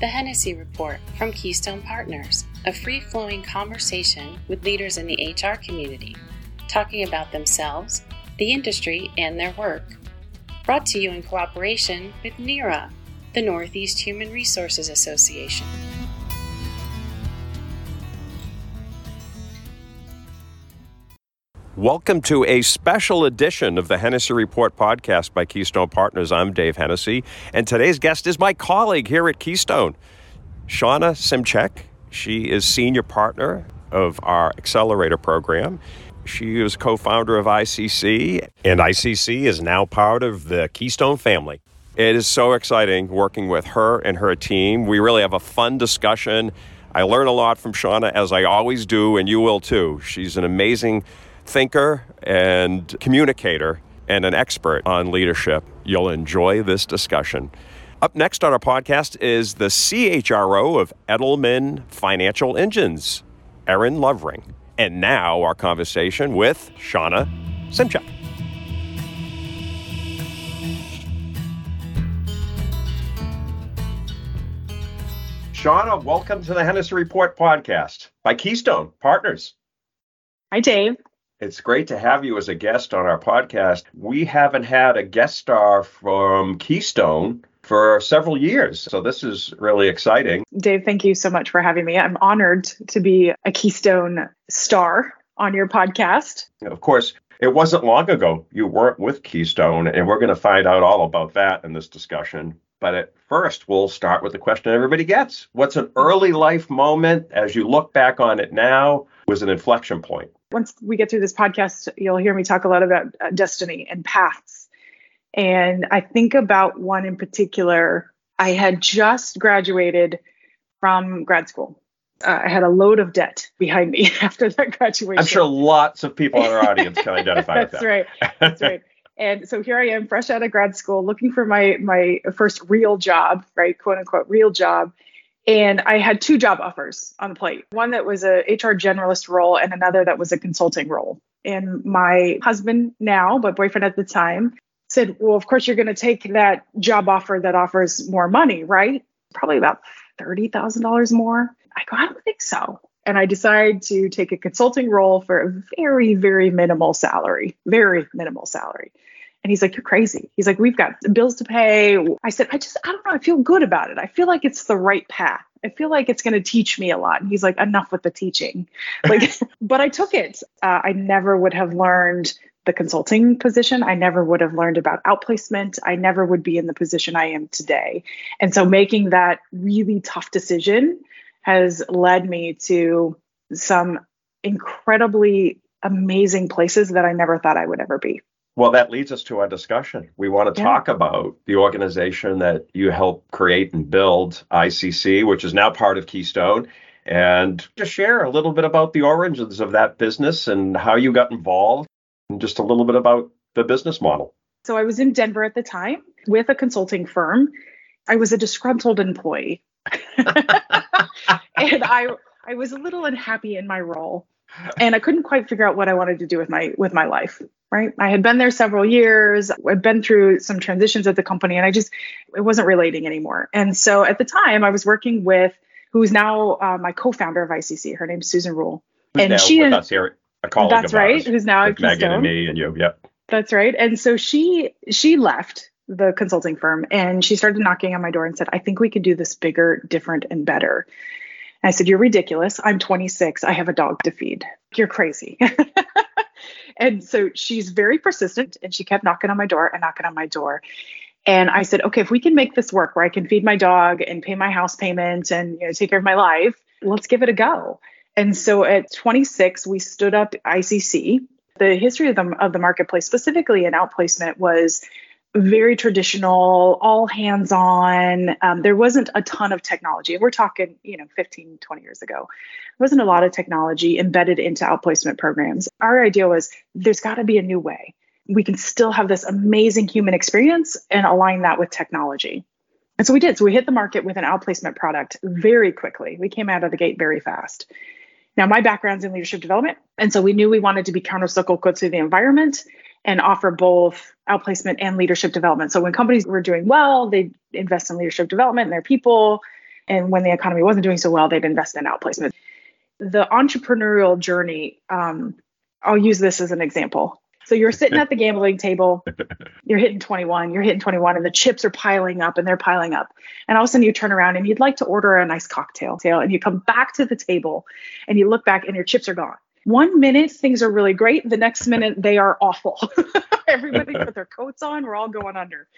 The Hennessy Report from Keystone Partners, a free flowing conversation with leaders in the HR community, talking about themselves, the industry, and their work. Brought to you in cooperation with NEHRA, the Northeast Human Resources Association. Welcome to a special edition of the Hennessy Report podcast by Keystone Partners. I'm Dave Hennessy, and today's guest is my colleague here at Keystone, Shawna Simcik. She is senior partner of our accelerator program. She is co founder of ICC, and ICC is now part of the Keystone family. It is so exciting working with her and her team. We really have a fun discussion. I learn a lot from Shawna, as I always do, and you will too. She's an amazing thinker and communicator and an expert on leadership. You'll enjoy this discussion. Up next on our podcast is the CHRO of Edelman Financial Engines, Erin Lovering. And now our conversation with Shawna Simcik. Shawna, welcome to the Hennessy Report podcast by Keystone Partners. Hi, Dave. It's great to have you as a guest on our podcast. We haven't had a guest star from Keystone for several years. So this is really exciting. Dave, thank you so much for having me. I'm honored to be a Keystone star on your podcast. Of course, it wasn't long ago you weren't with Keystone, and we're going to find out all about that in this discussion. But at first, we'll start with the question everybody gets What's an early life moment as you look back on it now was an inflection point? Once we get through this podcast, you'll hear me talk a lot about uh, destiny and paths. And I think about one in particular. I had just graduated from grad school. Uh, I had a load of debt behind me after that graduation. I'm sure lots of people in our audience can identify with that. That's right. That's right. And so here I am, fresh out of grad school, looking for my my first real job, right, quote unquote, real job. And I had two job offers on the plate one that was a HR generalist role, and another that was a consulting role. And my husband now, but boyfriend at the time, said, Well, of course, you're going to take that job offer that offers more money, right? Probably about $30,000 more. I go, I don't think so. And I decide to take a consulting role for a very, very minimal salary, very minimal salary. And he's like, You're crazy. He's like, We've got bills to pay. I said, I just, I don't know. I feel good about it. I feel like it's the right path. I feel like it's going to teach me a lot. And he's like, Enough with the teaching. Like, but I took it. Uh, I never would have learned the consulting position. I never would have learned about outplacement. I never would be in the position I am today. And so making that really tough decision has led me to some incredibly amazing places that I never thought I would ever be. Well, that leads us to our discussion. We want to yeah. talk about the organization that you helped create and build, ICC, which is now part of Keystone, and just share a little bit about the origins of that business and how you got involved, and just a little bit about the business model. So, I was in Denver at the time with a consulting firm. I was a disgruntled employee. and I I was a little unhappy in my role and I couldn't quite figure out what I wanted to do with my with my life. Right, I had been there several years. I'd been through some transitions at the company, and I just it wasn't relating anymore. And so at the time, I was working with who's now uh, my co-founder of ICC. Her name's Susan Ruhl, who's and she and here, a colleague that's right. Who's now at Megan and me and you. Yep. That's right. And so she she left the consulting firm and she started knocking on my door and said, "I think we could do this bigger, different, and better." I said, You're ridiculous. I'm 26. I have a dog to feed. You're crazy. and so she's very persistent and she kept knocking on my door and knocking on my door. And I said, okay, if we can make this work where I can feed my dog and pay my house payment and you know take care of my life, let's give it a go. And so at 26, we stood up ICC. The history of the, of the marketplace, specifically in outplacement, was very traditional, all hands on. Um, there wasn't a ton of technology. We're talking, you know, 15, 20 years ago. There wasn't a lot of technology embedded into outplacement programs. Our idea was there's got to be a new way. We can still have this amazing human experience and align that with technology. And so we did. So we hit the market with an outplacement product very quickly. We came out of the gate very fast. Now, my background's in leadership development. And so we knew we wanted to be countercyclical to the environment and offer both outplacement and leadership development. So when companies were doing well, they invest in leadership development and their people. And when the economy wasn't doing so well, they'd invest in outplacement. The entrepreneurial journey, um, I'll use this as an example. So you're sitting at the gambling table, you're hitting 21, you're hitting 21, and the chips are piling up and they're piling up. And all of a sudden you turn around and you'd like to order a nice cocktail, and you come back to the table and you look back and your chips are gone. One minute things are really great, the next minute they are awful. Everybody put their coats on, we're all going under.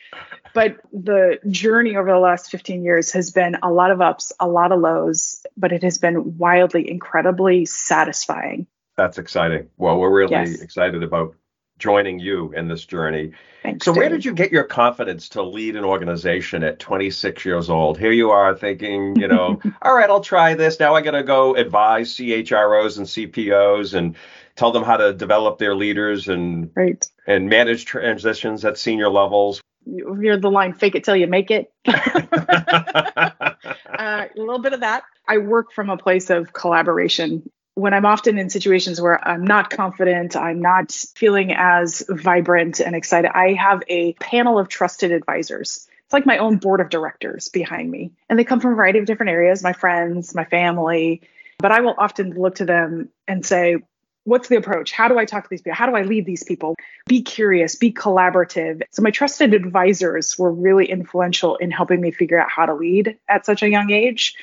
But the journey over the last 15 years has been a lot of ups, a lot of lows, but it has been wildly, incredibly satisfying. That's exciting. Well, we're really Yes. excited about joining you in this journey. Thanks. So, where did you get your confidence to lead an organization at 26 years old? Here you are thinking, you know, all right, I'll try this. Now I got to go advise CHROs and CPOs and tell them how to develop their leaders and Right. and manage transitions at senior levels. You hear the line fake it till you make it. uh, a little bit of that. I work from a place of collaboration. When I'm often in situations where I'm not confident, I'm not feeling as vibrant and excited, I have a panel of trusted advisors. It's like my own board of directors behind me. And they come from a variety of different areas my friends, my family. But I will often look to them and say, What's the approach? How do I talk to these people? How do I lead these people? Be curious, be collaborative. So, my trusted advisors were really influential in helping me figure out how to lead at such a young age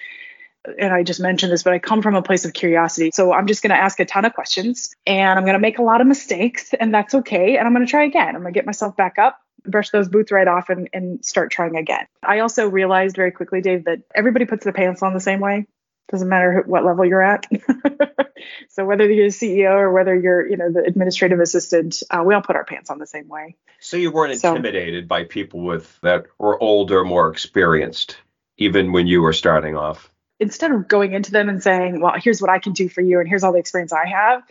and I just mentioned this, but I come from a place of curiosity. So I'm just going to ask a ton of questions and I'm going to make a lot of mistakes, and that's okay. And I'm going to try again. I'm going to get myself back up, brush those boots right off, and, and start trying again. I also realized very quickly, Dave, that everybody puts their pants on the same way. Doesn't matter what level you're at. so whether you're the CEO or whether you're, you know, the administrative assistant, uh, we all put our pants on the same way. So you weren't So- intimidated by people with that were older, more experienced, even when you were starting off. Instead of going into them and saying, well, here's what I can do for you and here's all the experience I have,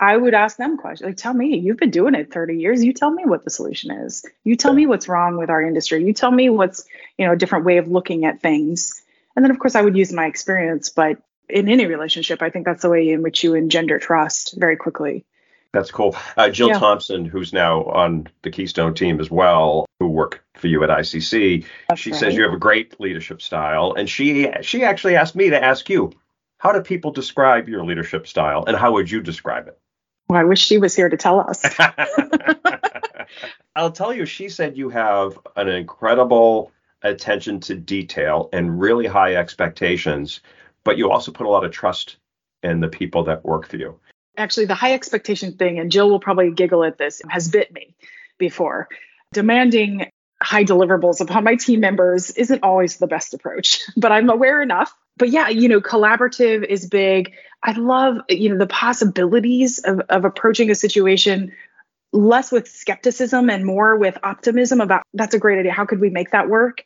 I would ask them questions like, tell me, you've been doing it 30 years. You tell me what the solution is. You tell me what's wrong with our industry. You tell me what's, you know, a different way of looking at things. And then, of course, I would use my experience. But in any relationship, I think that's the way in which you engender trust very quickly. That's cool. Uh, Jill Yeah. Thompson, who's now on the Keystone team as well, who worked for you at ICC, That's she right. says you have a great leadership style, and she she actually asked me to ask you, how do people describe your leadership style, and how would you describe it? Well, I wish she was here to tell us. I'll tell you, she said you have an incredible attention to detail and really high expectations, but you also put a lot of trust in the people that work for you. actually the high expectation thing and jill will probably giggle at this has bit me before demanding high deliverables upon my team members isn't always the best approach but i'm aware enough. But yeah you know collaborative is big. I love you know the possibilities of, of approaching a situation less with skepticism and more with optimism about that's a great idea. How could we make that work?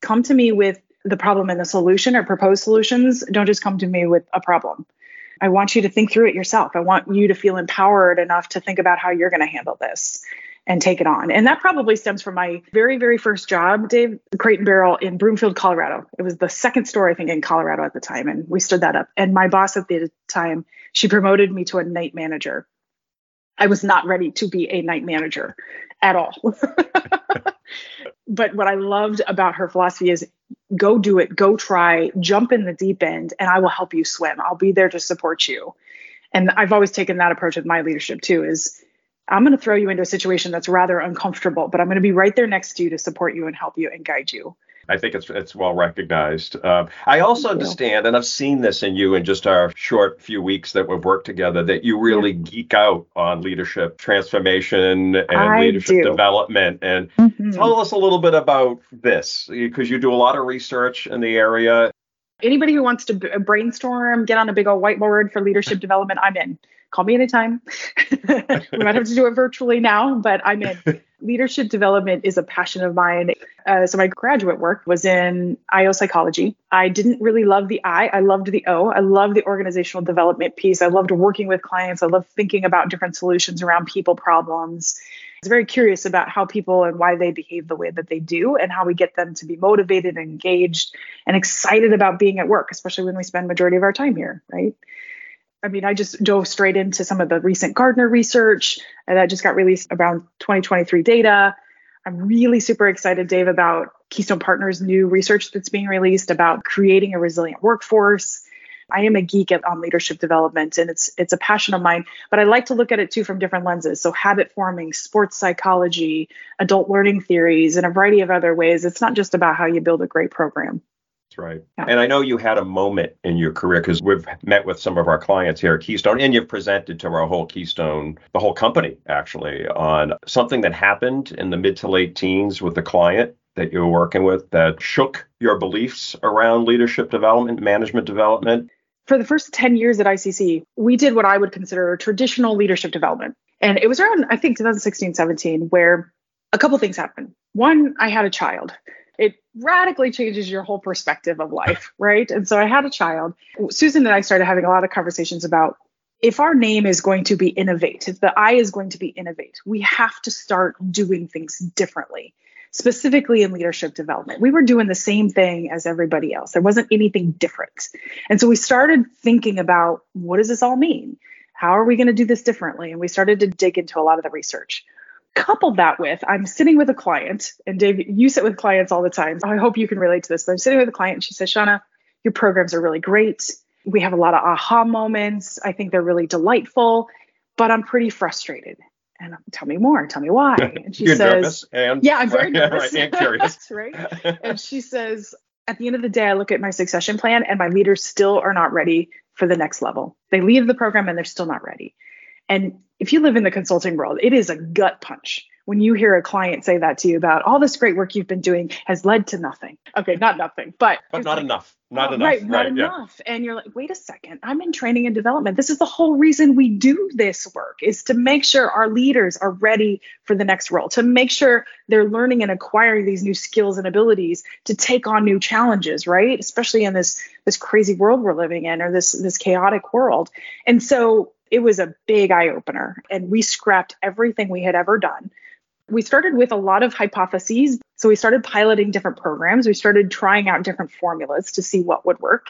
Come to me with the problem and the solution or proposed solutions. Don't just come to me with a problem. I want you to think through it yourself. I want you to feel empowered enough to think about how you're going to handle this and take it on. And that probably stems from my very, very first job, Dave, Crate and Barrel in Broomfield, Colorado. It was the second store, I think, in Colorado at the time. And we stood that up. And my boss at the time, she promoted me to a night manager. I was not ready to be a night manager at all. but what I loved about her philosophy is go do it, go try, jump in the deep end, and I will help you swim. I'll be there to support you. And I've always taken that approach with my leadership too is I'm going to throw you into a situation that's rather uncomfortable, but I'm going to be right there next to you to support you and help you and guide you. I think it's it's well recognized. Uh, I also Thank you. understand, and I've seen this in you in just our short few weeks that we've worked together, that you really geek out on leadership transformation and I leadership do. development. And tell us a little bit about this because you do a lot of research in the area. Anybody who wants to b- brainstorm, get on a big old whiteboard for leadership development, I'm in. Call me anytime. we might have to do it virtually now, but I'm in. leadership development is a passion of mine. Uh, so my graduate work was in IO psychology. I didn't really love the I, I loved the O. I loved the organizational development piece. I loved working with clients. I loved thinking about different solutions around people problems. Was very curious about how people and why they behave the way that they do and how we get them to be motivated and engaged and excited about being at work, especially when we spend majority of our time here, right? I mean, I just dove straight into some of the recent Gartner research that just got released around 2023 data. I'm really super excited, Dave, about Keystone Partners' new research that's being released about creating a resilient workforce. I am a geek on leadership development and it's it's a passion of mine, but I like to look at it too from different lenses. So habit forming, sports psychology, adult learning theories, and a variety of other ways. It's not just about how you build a great program. That's right. Yeah. And I know you had a moment in your career because we've met with some of our clients here at Keystone, and you've presented to our whole Keystone, the whole company actually, on something that happened in the mid to late teens with the client that you were working with that shook your beliefs around leadership development, management development. For the first 10 years at ICC, we did what I would consider traditional leadership development. And it was around, I think, 2016, 17, where a couple things happened. One, I had a child it radically changes your whole perspective of life, right? And so I had a child. Susan and I started having a lot of conversations about if our name is going to be innovate, if the I is going to be innovate, we have to start doing things differently, specifically in leadership development. We were doing the same thing as everybody else. There wasn't anything different. And so we started thinking about what does this all mean? How are we going to do this differently? And we started to dig into a lot of the research couple that with I'm sitting with a client, and Dave, you sit with clients all the time. I hope you can relate to this, but I'm sitting with a client and she says, Shawna, your programs are really great. We have a lot of aha moments. I think they're really delightful, but I'm pretty frustrated. And tell me more. Tell me why. And she You're says, and, Yeah, I'm very nervous. right, and curious. right. And she says, At the end of the day, I look at my succession plan and my leaders still are not ready for the next level. They leave the program and they're still not ready. And if you live in the consulting world, it is a gut punch when you hear a client say that to you about all this great work you've been doing has led to nothing. Okay, not nothing, but but not like, enough. Not oh, enough. Right, not right, enough. Yeah. And you're like, wait a second, I'm in training and development. This is the whole reason we do this work is to make sure our leaders are ready for the next role, to make sure they're learning and acquiring these new skills and abilities to take on new challenges, right? Especially in this this crazy world we're living in or this this chaotic world. And so it was a big eye opener. And we scrapped everything we had ever done. We started with a lot of hypotheses. So we started piloting different programs. We started trying out different formulas to see what would work.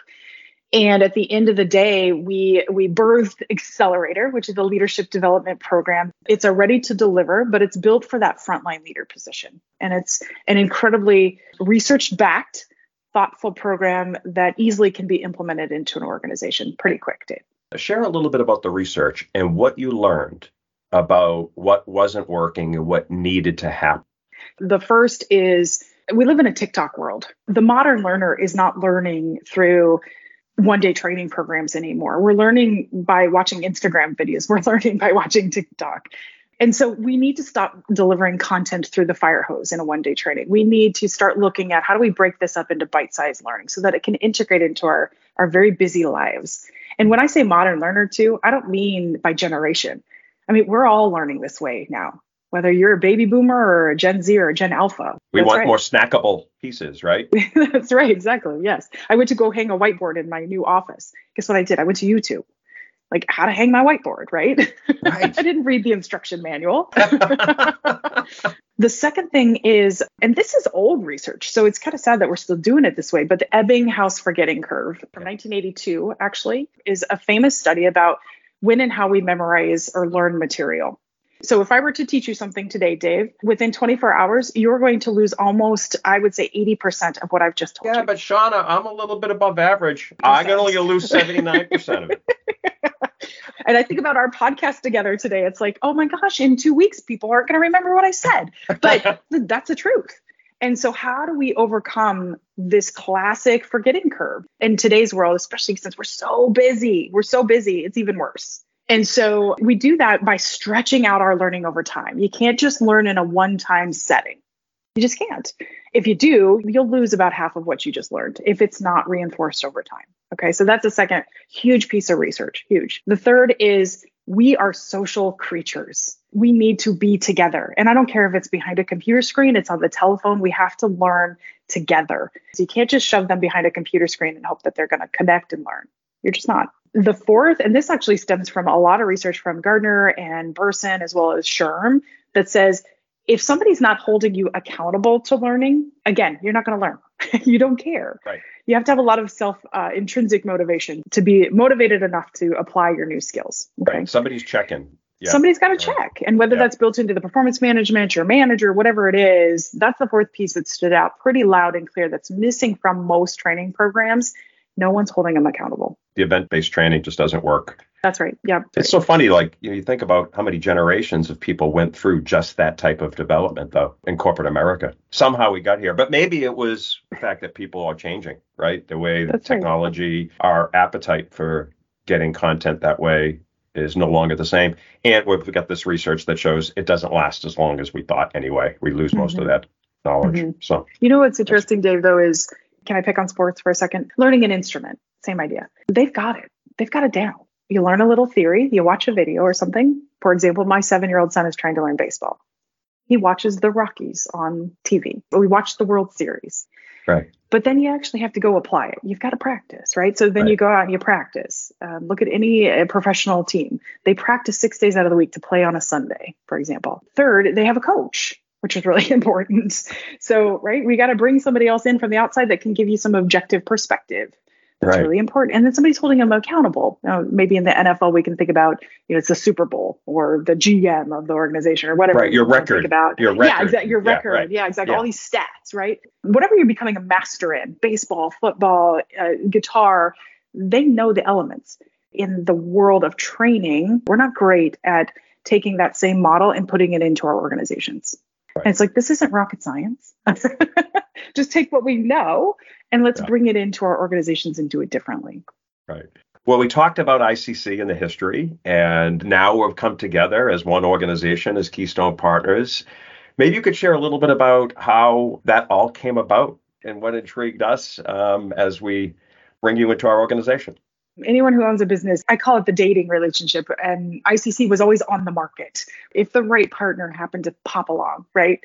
And at the end of the day, we we birthed Accelerator, which is a leadership development program. It's a ready to deliver, but it's built for that frontline leader position. And it's an incredibly research backed, thoughtful program that easily can be implemented into an organization pretty quick, Dave. Share a little bit about the research and what you learned about what wasn't working and what needed to happen. The first is we live in a TikTok world. The modern learner is not learning through one day training programs anymore. We're learning by watching Instagram videos, we're learning by watching TikTok. And so we need to stop delivering content through the fire hose in a one day training. We need to start looking at how do we break this up into bite sized learning so that it can integrate into our, our very busy lives. And when I say modern learner too, I don't mean by generation. I mean, we're all learning this way now, whether you're a baby boomer or a Gen Z or a Gen Alpha. We want right. more snackable pieces, right? That's right, exactly. Yes. I went to go hang a whiteboard in my new office. Guess what I did? I went to YouTube like how to hang my whiteboard, right? right. I didn't read the instruction manual. the second thing is, and this is old research, so it's kind of sad that we're still doing it this way, but the Ebbinghaus forgetting curve from 1982 actually is a famous study about when and how we memorize or learn material. So if I were to teach you something today, Dave, within 24 hours, you're going to lose almost, I would say, 80% of what I've just told yeah, you. Yeah, but Shawna, I'm a little bit above average. I'm going to lose 79% of it. and I think about our podcast together today. It's like, oh my gosh, in two weeks, people aren't going to remember what I said. But that's the truth. And so, how do we overcome this classic forgetting curve in today's world, especially since we're so busy? We're so busy, it's even worse. And so we do that by stretching out our learning over time. You can't just learn in a one time setting. You just can't. If you do, you'll lose about half of what you just learned if it's not reinforced over time. Okay, so that's a second huge piece of research. Huge. The third is we are social creatures. We need to be together. And I don't care if it's behind a computer screen, it's on the telephone. We have to learn together. So you can't just shove them behind a computer screen and hope that they're going to connect and learn. You're just not. The fourth, and this actually stems from a lot of research from Gartner and Bersin as well as SHRM, that says if somebody's not holding you accountable to learning, again, you're not going to learn. you don't care. Right. You have to have a lot of self uh, intrinsic motivation to be motivated enough to apply your new skills. Okay? Right. Somebody's checking. Yeah. Somebody's got to Right. check. And whether Yeah. that's built into the performance management, your manager, whatever it is, that's the fourth piece that stood out pretty loud and clear that's missing from most training programs. No one's holding them accountable. The event-based training just doesn't work. That's right. Yeah. It's so funny, like you, know, you think about how many generations of people went through just that type of development, though, in corporate America. Somehow we got here, but maybe it was the fact that people are changing, right? The way that That's right. technology, our appetite for getting content that way is no longer the same. And we've got this research that shows it doesn't last as long as we thought anyway. We lose most of Mhm. that knowledge. Mhm. So, You know what's interesting, Dave, though, is can I pick on sports for a second? Learning an instrument, same idea. They've got it. They've got it down. You learn a little theory, you watch a video or something. For example, my seven year old son is trying to learn baseball. He watches the Rockies on TV. We watch the World Series. right. But then you actually have to go apply it. You've got to practice, right? So then you go out and you practice. Um, look at any uh, professional team. They practice six days out of the week to play on a Sunday, for example. Third, they have a coach, which is really important. So, right, we got to bring somebody else in from the outside that can give you some objective perspective. That's Right. really important. And then somebody's holding them accountable. Now, maybe in the NFL, we can think about, you know, it's the Super Bowl or the GM of the organization or whatever. Right, your you wanna think record. About. Your record. Yeah, exactly. Your Yeah, record. right. Yeah, exactly. Yeah. All these stats, right? Whatever you're becoming a master in, baseball, football, uh, guitar, they know the elements. In the world of training, we're not great at taking that same model and putting it into our organizations. Right. And it's like, this isn't rocket science. Just take what we know and let's Yeah. bring it into our organizations and do it differently. Right. Well, we talked about ICC and the history, and now we've come together as one organization, as Keystone Partners. Maybe you could share a little bit about how that all came about and what intrigued us um, as we bring you into our organization. Anyone who owns a business, I call it the dating relationship. And ICC was always on the market. If the right partner happened to pop along, right?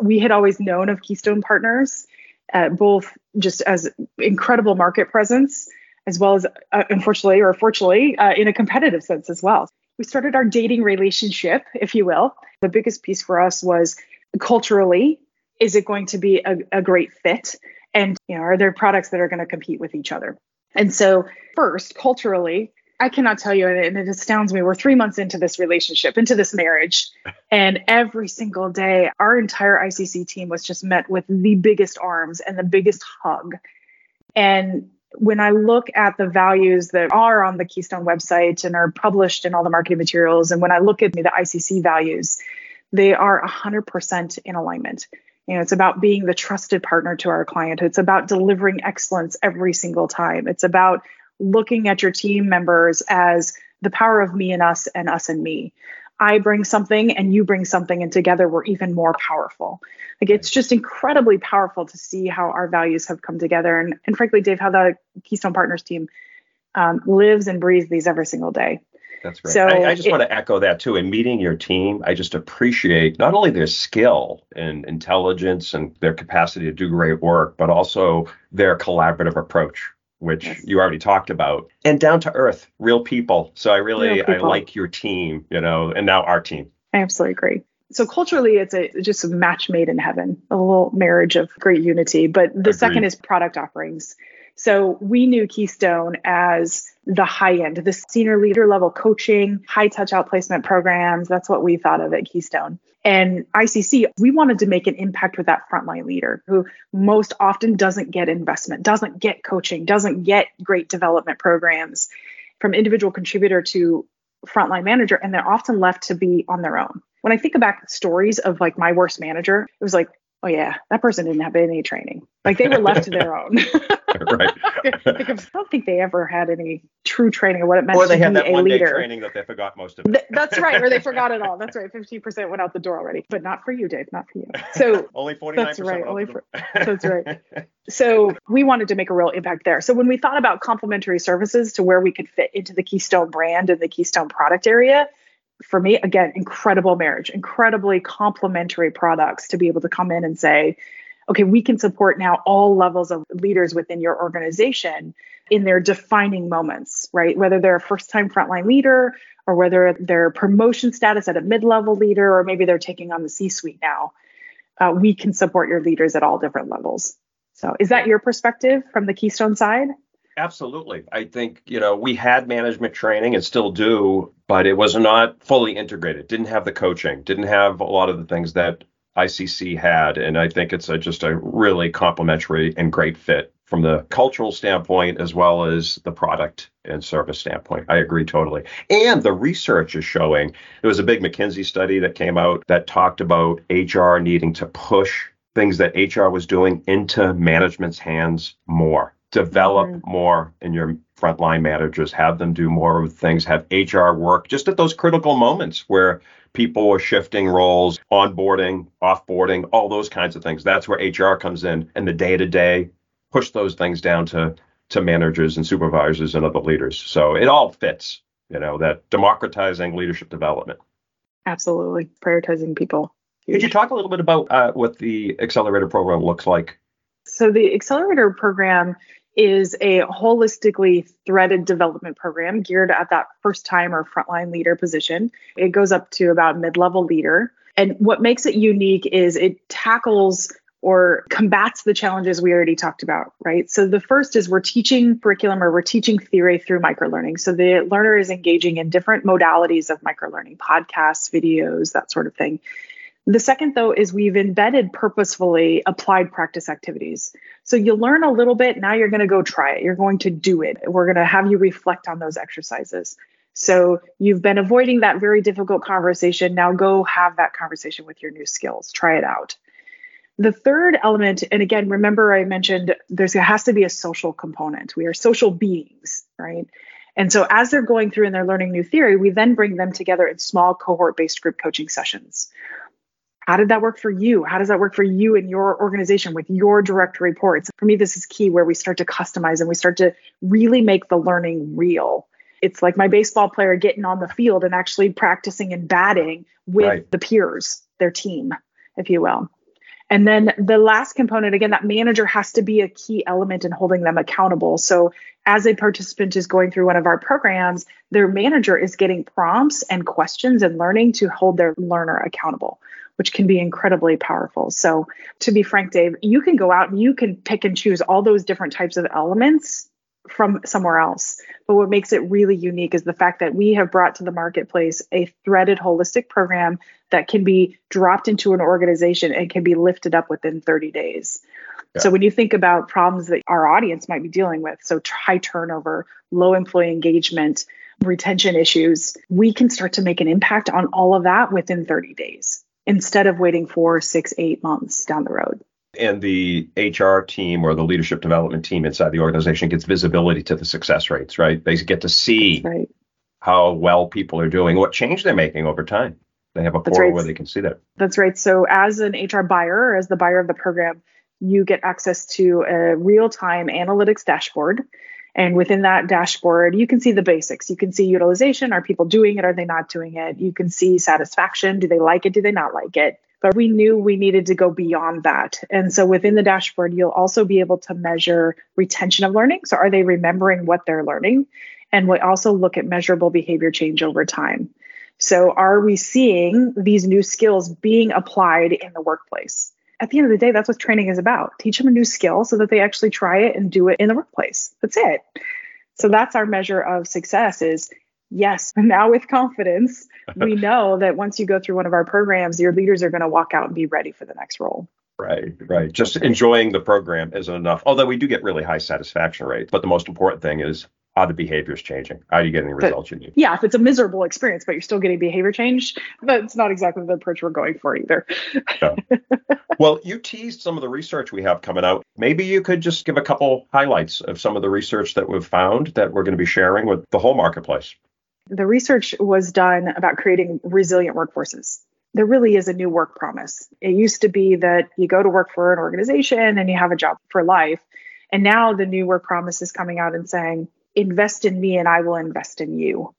We had always known of Keystone Partners, uh, both just as incredible market presence, as well as, uh, unfortunately or fortunately, uh, in a competitive sense as well. We started our dating relationship, if you will. The biggest piece for us was culturally, is it going to be a, a great fit? And you know, are there products that are going to compete with each other? And so, first, culturally, I cannot tell you, and it astounds me. We're three months into this relationship, into this marriage, and every single day, our entire ICC team was just met with the biggest arms and the biggest hug. And when I look at the values that are on the Keystone website and are published in all the marketing materials, and when I look at the ICC values, they are 100% in alignment. You know, it's about being the trusted partner to our client. It's about delivering excellence every single time. It's about looking at your team members as the power of me and us and us and me. I bring something and you bring something, and together we're even more powerful. Like it's just incredibly powerful to see how our values have come together. And, and frankly, Dave, how the Keystone Partners team um, lives and breathes these every single day. That's great. So I, I just it- want to echo that too. In meeting your team, I just appreciate not only their skill and intelligence and their capacity to do great work, but also their collaborative approach, which Yes. you already talked about, and down to earth, real people. So I really I like your team, you know, and now our team. I absolutely agree. So culturally, it's a just a match made in heaven, a little marriage of great unity. But the Agreed. second is product offerings. So we knew Keystone as the high end, the senior leader level coaching, high touch outplacement programs. That's what we thought of at Keystone. And ICC, we wanted to make an impact with that frontline leader who most often doesn't get investment, doesn't get coaching, doesn't get great development programs from individual contributor to frontline manager, and they're often left to be on their own. When I think back stories of like my worst manager, it was like, oh yeah, that person didn't have any training. Like they were left to their own. right. because I don't think they ever had any true training of what it meant or they to had be that a one day leader. training that they forgot most of it. Th- That's right, or they forgot it all. That's right. 15% went out the door already, but not for you, Dave, not for you. So only 49 That's right, only for- that's right. so we wanted to make a real impact there. So when we thought about complementary services to where we could fit into the Keystone brand and the Keystone product area, for me, again, incredible marriage, incredibly complementary products to be able to come in and say, okay, we can support now all levels of leaders within your organization in their defining moments, right? Whether they're a first time frontline leader or whether they're promotion status at a mid level leader, or maybe they're taking on the C suite now. Uh, we can support your leaders at all different levels. So, is that your perspective from the Keystone side? Absolutely. I think, you know, we had management training and still do, but it was not fully integrated. Didn't have the coaching, didn't have a lot of the things that ICC had. And I think it's a, just a really complementary and great fit from the cultural standpoint as well as the product and service standpoint. I agree totally. And the research is showing there was a big McKinsey study that came out that talked about HR needing to push things that HR was doing into management's hands more. Develop mm-hmm. more in your frontline managers, have them do more of things, have HR work just at those critical moments where people are shifting roles, onboarding, offboarding, all those kinds of things. That's where HR comes in and the day to day push those things down to to managers and supervisors and other leaders. So it all fits, you know, that democratizing leadership development. Absolutely. Prioritizing people. Could you talk a little bit about uh, what the accelerator program looks like? So the accelerator program is a holistically threaded development program geared at that first time or frontline leader position. It goes up to about mid level leader. And what makes it unique is it tackles or combats the challenges we already talked about, right? So the first is we're teaching curriculum or we're teaching theory through microlearning. So the learner is engaging in different modalities of microlearning, podcasts, videos, that sort of thing. The second, though, is we've embedded purposefully applied practice activities. So you learn a little bit, now you're going to go try it. You're going to do it. We're going to have you reflect on those exercises. So you've been avoiding that very difficult conversation. Now go have that conversation with your new skills. Try it out. The third element, and again, remember I mentioned there has to be a social component. We are social beings, right? And so as they're going through and they're learning new theory, we then bring them together in small cohort based group coaching sessions how did that work for you? How does that work for you and your organization with your direct reports? For me, this is key where we start to customize and we start to really make the learning real. It's like my baseball player getting on the field and actually practicing and batting with right. the peers, their team, if you will. And then the last component, again, that manager has to be a key element in holding them accountable. So, as a participant is going through one of our programs, their manager is getting prompts and questions and learning to hold their learner accountable which can be incredibly powerful. So, to be frank, Dave, you can go out and you can pick and choose all those different types of elements from somewhere else. But what makes it really unique is the fact that we have brought to the marketplace a threaded holistic program that can be dropped into an organization and can be lifted up within 30 days. Yeah. So when you think about problems that our audience might be dealing with, so high turnover, low employee engagement, retention issues, we can start to make an impact on all of that within 30 days instead of waiting four, six, eight months down the road. And the HR team or the leadership development team inside the organization gets visibility to the success rates, right? They get to see right. how well people are doing, what change they're making over time. They have a portal right. where they can see that. That's right. So, as an HR buyer, as the buyer of the program, you get access to a real time analytics dashboard and within that dashboard, you can see the basics. You can see utilization. Are people doing it? Are they not doing it? You can see satisfaction. Do they like it? Do they not like it? But we knew we needed to go beyond that. And so within the dashboard, you'll also be able to measure retention of learning. So are they remembering what they're learning? And we also look at measurable behavior change over time. So are we seeing these new skills being applied in the workplace? At the end of the day, that's what training is about. Teach them a new skill so that they actually try it and do it in the workplace. That's it. So that's our measure of success is yes, now with confidence, we know that once you go through one of our programs, your leaders are going to walk out and be ready for the next role. Right, right. Just enjoying the program isn't enough. Although we do get really high satisfaction rates. But the most important thing is are the behaviors changing? Are you getting the results but, you need? Yeah, if it's a miserable experience, but you're still getting behavior change, that's not exactly the approach we're going for either. no. Well, you teased some of the research we have coming out. Maybe you could just give a couple highlights of some of the research that we've found that we're going to be sharing with the whole marketplace. The research was done about creating resilient workforces. There really is a new work promise. It used to be that you go to work for an organization and you have a job for life. And now the new work promise is coming out and saying, invest in me and I will invest in you.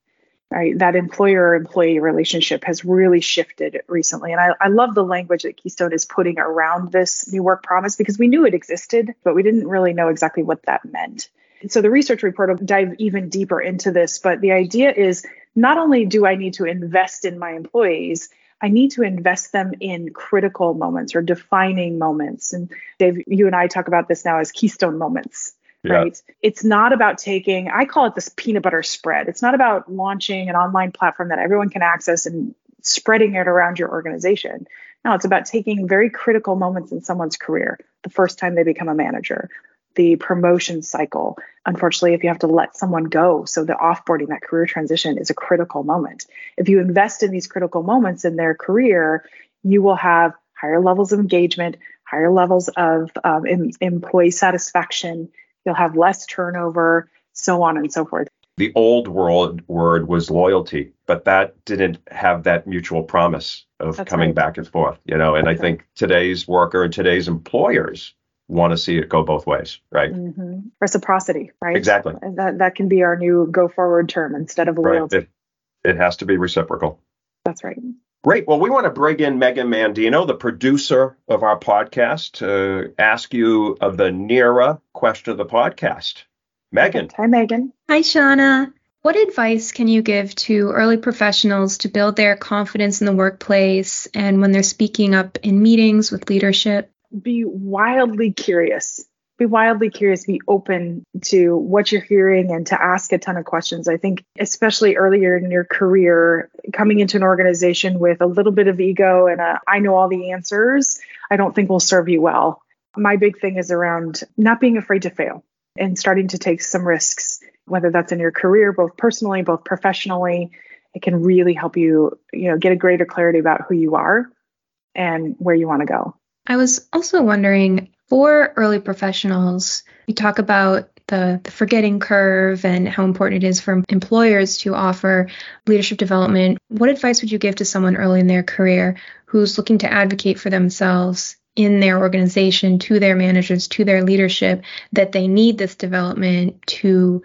Right? That employer employee relationship has really shifted recently. And I, I love the language that Keystone is putting around this new work promise because we knew it existed, but we didn't really know exactly what that meant. so the research report will dive even deeper into this, but the idea is not only do I need to invest in my employees, I need to invest them in critical moments or defining moments. And Dave, you and I talk about this now as keystone moments yeah. right? It's not about taking, I call it this peanut butter spread. It's not about launching an online platform that everyone can access and spreading it around your organization. No, it's about taking very critical moments in someone's career, the first time they become a manager, the promotion cycle. Unfortunately, if you have to let someone go, so the offboarding, that career transition is a critical moment. If you invest in these critical moments in their career, you will have higher levels of engagement, higher levels of um, em- employee satisfaction. You'll have less turnover, so on and so forth. The old world word was loyalty, but that didn't have that mutual promise of That's coming right. back and forth, you know. And That's I think right. today's worker and today's employers want to see it go both ways, right? Mm-hmm. Reciprocity, right? Exactly. That that can be our new go forward term instead of loyalty. Right. It, it has to be reciprocal. That's right. Great. Well, we want to bring in Megan Mandino, the producer of our podcast, to ask you of the NEHRA question of the podcast. Megan. Hi, Megan. Hi, Shawna. What advice can you give to early professionals to build their confidence in the workplace and when they're speaking up in meetings with leadership? Be wildly curious be wildly curious, be open to what you're hearing and to ask a ton of questions. I think, especially earlier in your career, coming into an organization with a little bit of ego and a, I know all the answers, I don't think will serve you well. My big thing is around not being afraid to fail and starting to take some risks, whether that's in your career, both personally, both professionally. It can really help you, you know, get a greater clarity about who you are and where you want to go. I was also wondering for early professionals, we talk about the, the forgetting curve and how important it is for employers to offer leadership development. What advice would you give to someone early in their career who's looking to advocate for themselves in their organization, to their managers, to their leadership, that they need this development to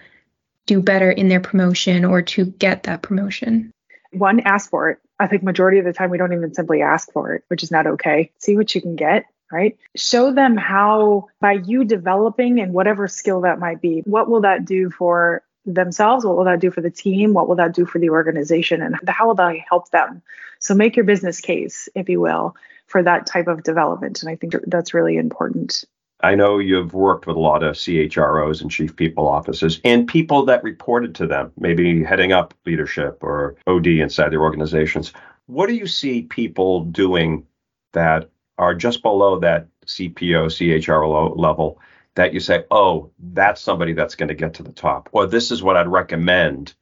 do better in their promotion or to get that promotion? One, ask for it. I think majority of the time we don't even simply ask for it, which is not okay. See what you can get right? Show them how, by you developing and whatever skill that might be, what will that do for themselves? What will that do for the team? What will that do for the organization? And how will that help them? So make your business case, if you will, for that type of development. And I think that's really important. I know you've worked with a lot of CHROs and chief people offices and people that reported to them, maybe heading up leadership or OD inside their organizations. What do you see people doing that are just below that CPO, CHRO level that you say, oh, that's somebody that's going to get to the top, or this is what I'd recommend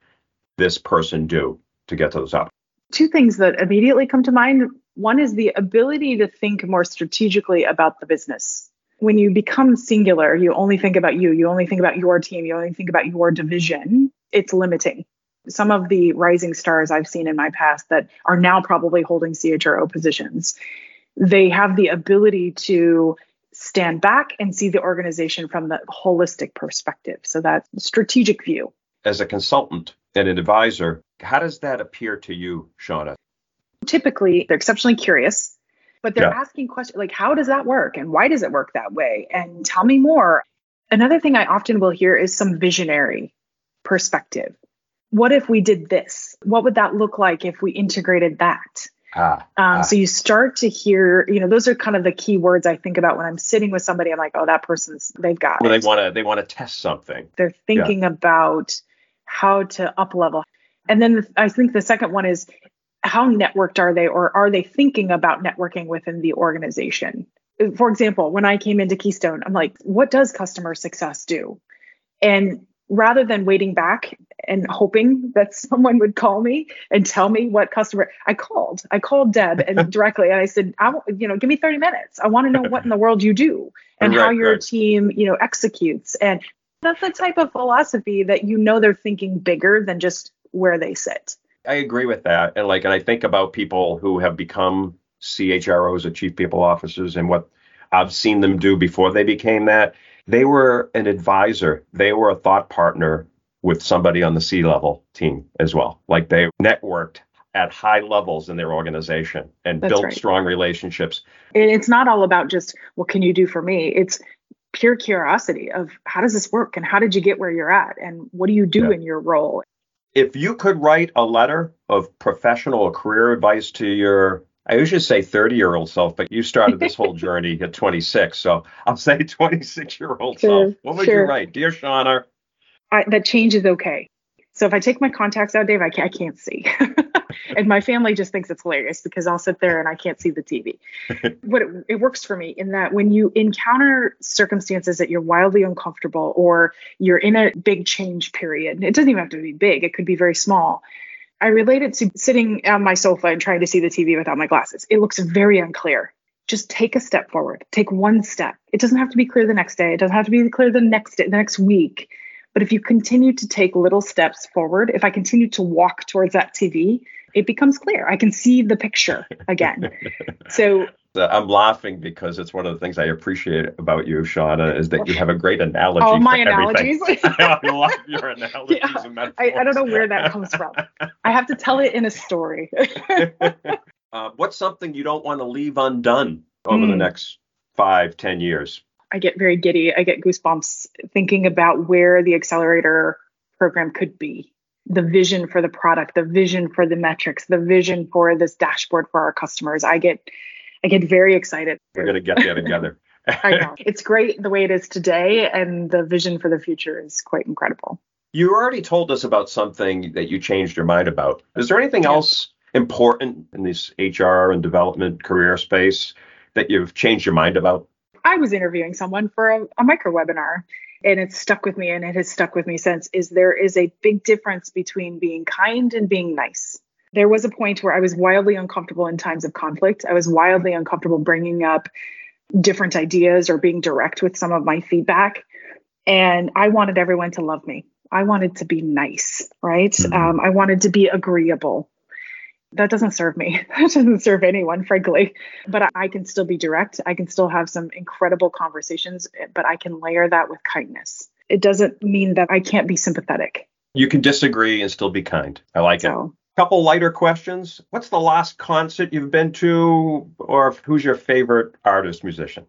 this person do to get to the top? Two things that immediately come to mind. One is the ability to think more strategically about the business. When you become singular, you only think about you, you only think about your team, you only think about your division. It's limiting. Some of the rising stars I've seen in my past that are now probably holding CHRO positions they have the ability to stand back and see the organization from the holistic perspective. So that strategic view. As a consultant and an advisor, how does that appear to you, Shawna? Typically, they're exceptionally curious, but they're yeah. asking questions like, how does that work? And why does it work that way? And tell me more. Another thing I often will hear is some visionary perspective. What if we did this? What would that look like if we integrated that? Ah, um, ah. So you start to hear, you know, those are kind of the key words I think about when I'm sitting with somebody. I'm like, oh, that person's they've got. Well, it. they want to they want to test something. They're thinking yeah. about how to up level, and then the, I think the second one is how networked are they, or are they thinking about networking within the organization? For example, when I came into Keystone, I'm like, what does customer success do? And rather than waiting back and hoping that someone would call me and tell me what customer I called. I called Deb and directly and I said, I you know, give me 30 minutes. I want to know what in the world you do and right, how your right. team, you know, executes. And that's the type of philosophy that you know they're thinking bigger than just where they sit. I agree with that. And like and I think about people who have become CHROs or chief people officers and what I've seen them do before they became that they were an advisor, they were a thought partner with somebody on the C level team as well. Like they networked at high levels in their organization and That's built right. strong relationships. And It's not all about just what can you do for me? It's pure curiosity of how does this work and how did you get where you're at and what do you do yeah. in your role? If you could write a letter of professional or career advice to your I usually say 30 year old self, but you started this whole journey at 26. So I'll say 26 year old Sure, self. What would sure. you write? Dear Shawna, I, that change is okay. So if I take my contacts out, Dave, I can't, I can't see. and my family just thinks it's hilarious because I'll sit there and I can't see the TV. what it, it works for me in that when you encounter circumstances that you're wildly uncomfortable or you're in a big change period, it doesn't even have to be big, it could be very small. I relate it to sitting on my sofa and trying to see the TV without my glasses. It looks very unclear. Just take a step forward. Take one step. It doesn't have to be clear the next day. It doesn't have to be clear the next day, the next week. But if you continue to take little steps forward, if I continue to walk towards that TV, it becomes clear. I can see the picture again. so uh, I'm laughing because it's one of the things I appreciate about you, Shawna, is that you have a great analogy. all my analogies. I love your analogies Yeah, and metaphors. I, I don't know where that comes from. I have to tell it in a story. uh, what's something you don't want to leave undone over the Mm. next five, ten years? I get very giddy. I get goosebumps thinking about where the accelerator program could be. The vision for the product, the vision for the metrics, the vision for this dashboard for our customers. I get I get very excited. We're going to get there together. I know. It's great the way it is today and the vision for the future is quite incredible. You already told us about something that you changed your mind about. Is there anything Yeah. else important in this HR and development career space that you've changed your mind about? I was interviewing someone for a, a micro webinar and it stuck with me and it has stuck with me since is there is a big difference between being kind and being nice. There was a point where I was wildly uncomfortable in times of conflict. I was wildly uncomfortable bringing up different ideas or being direct with some of my feedback. And I wanted everyone to love me. I wanted to be nice, right? Mhm. Um, I wanted to be agreeable. That doesn't serve me. That doesn't serve anyone, frankly. But I- can still be direct. I can still have some incredible conversations, but I can layer that with kindness. It doesn't mean that I can't be sympathetic. You can disagree and still be kind. I like it. So Couple lighter questions. What's the last concert you've been to, or who's your favorite artist, musician?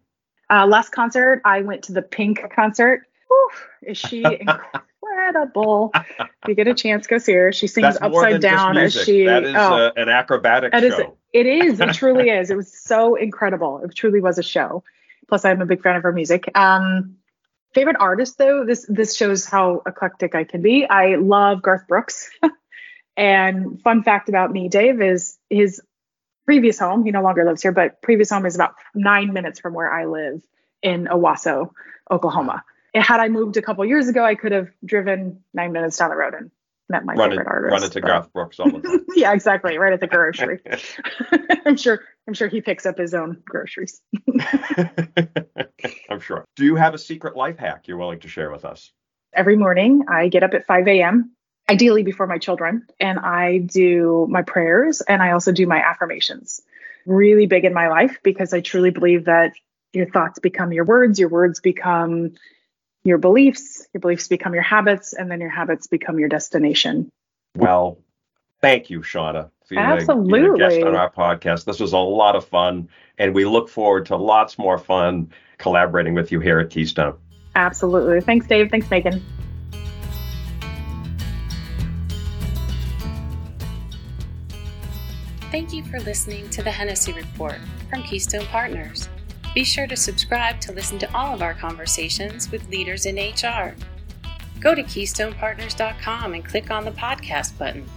Uh, last concert, I went to the Pink concert. Whew, is she incredible? if you get a chance, go see her. She sings That's upside down as she. that is oh, uh, an acrobatic that is- show. it is. It truly is. It was so incredible. It truly was a show. Plus, I'm a big fan of her music. Um, favorite artist though, this this shows how eclectic I can be. I love Garth Brooks. and fun fact about me, Dave, is his previous home. He no longer lives here, but previous home is about nine minutes from where I live in Owasso, Oklahoma. And had I moved a couple years ago, I could have driven nine minutes down the road and met my run, favorite it, artist. run into Garth Brooks time. yeah, exactly. Right at the grocery. I'm sure. I'm sure he picks up his own groceries. I'm sure. Do you have a secret life hack you're willing to share with us? Every morning, I get up at 5 a.m. Ideally before my children, and I do my prayers and I also do my affirmations. Really big in my life because I truly believe that your thoughts become your words, your words become your beliefs, your beliefs become your habits, and then your habits become your destination. Well, thank you, Shawna, for being a- a guest on our podcast. This was a lot of fun, and we look forward to lots more fun collaborating with you here at Keystone. Absolutely. Thanks, Dave. Thanks, Megan. Thank you for listening to the Hennessy Report from Keystone Partners. Be sure to subscribe to listen to all of our conversations with leaders in HR. Go to KeystonePartners.com and click on the podcast button.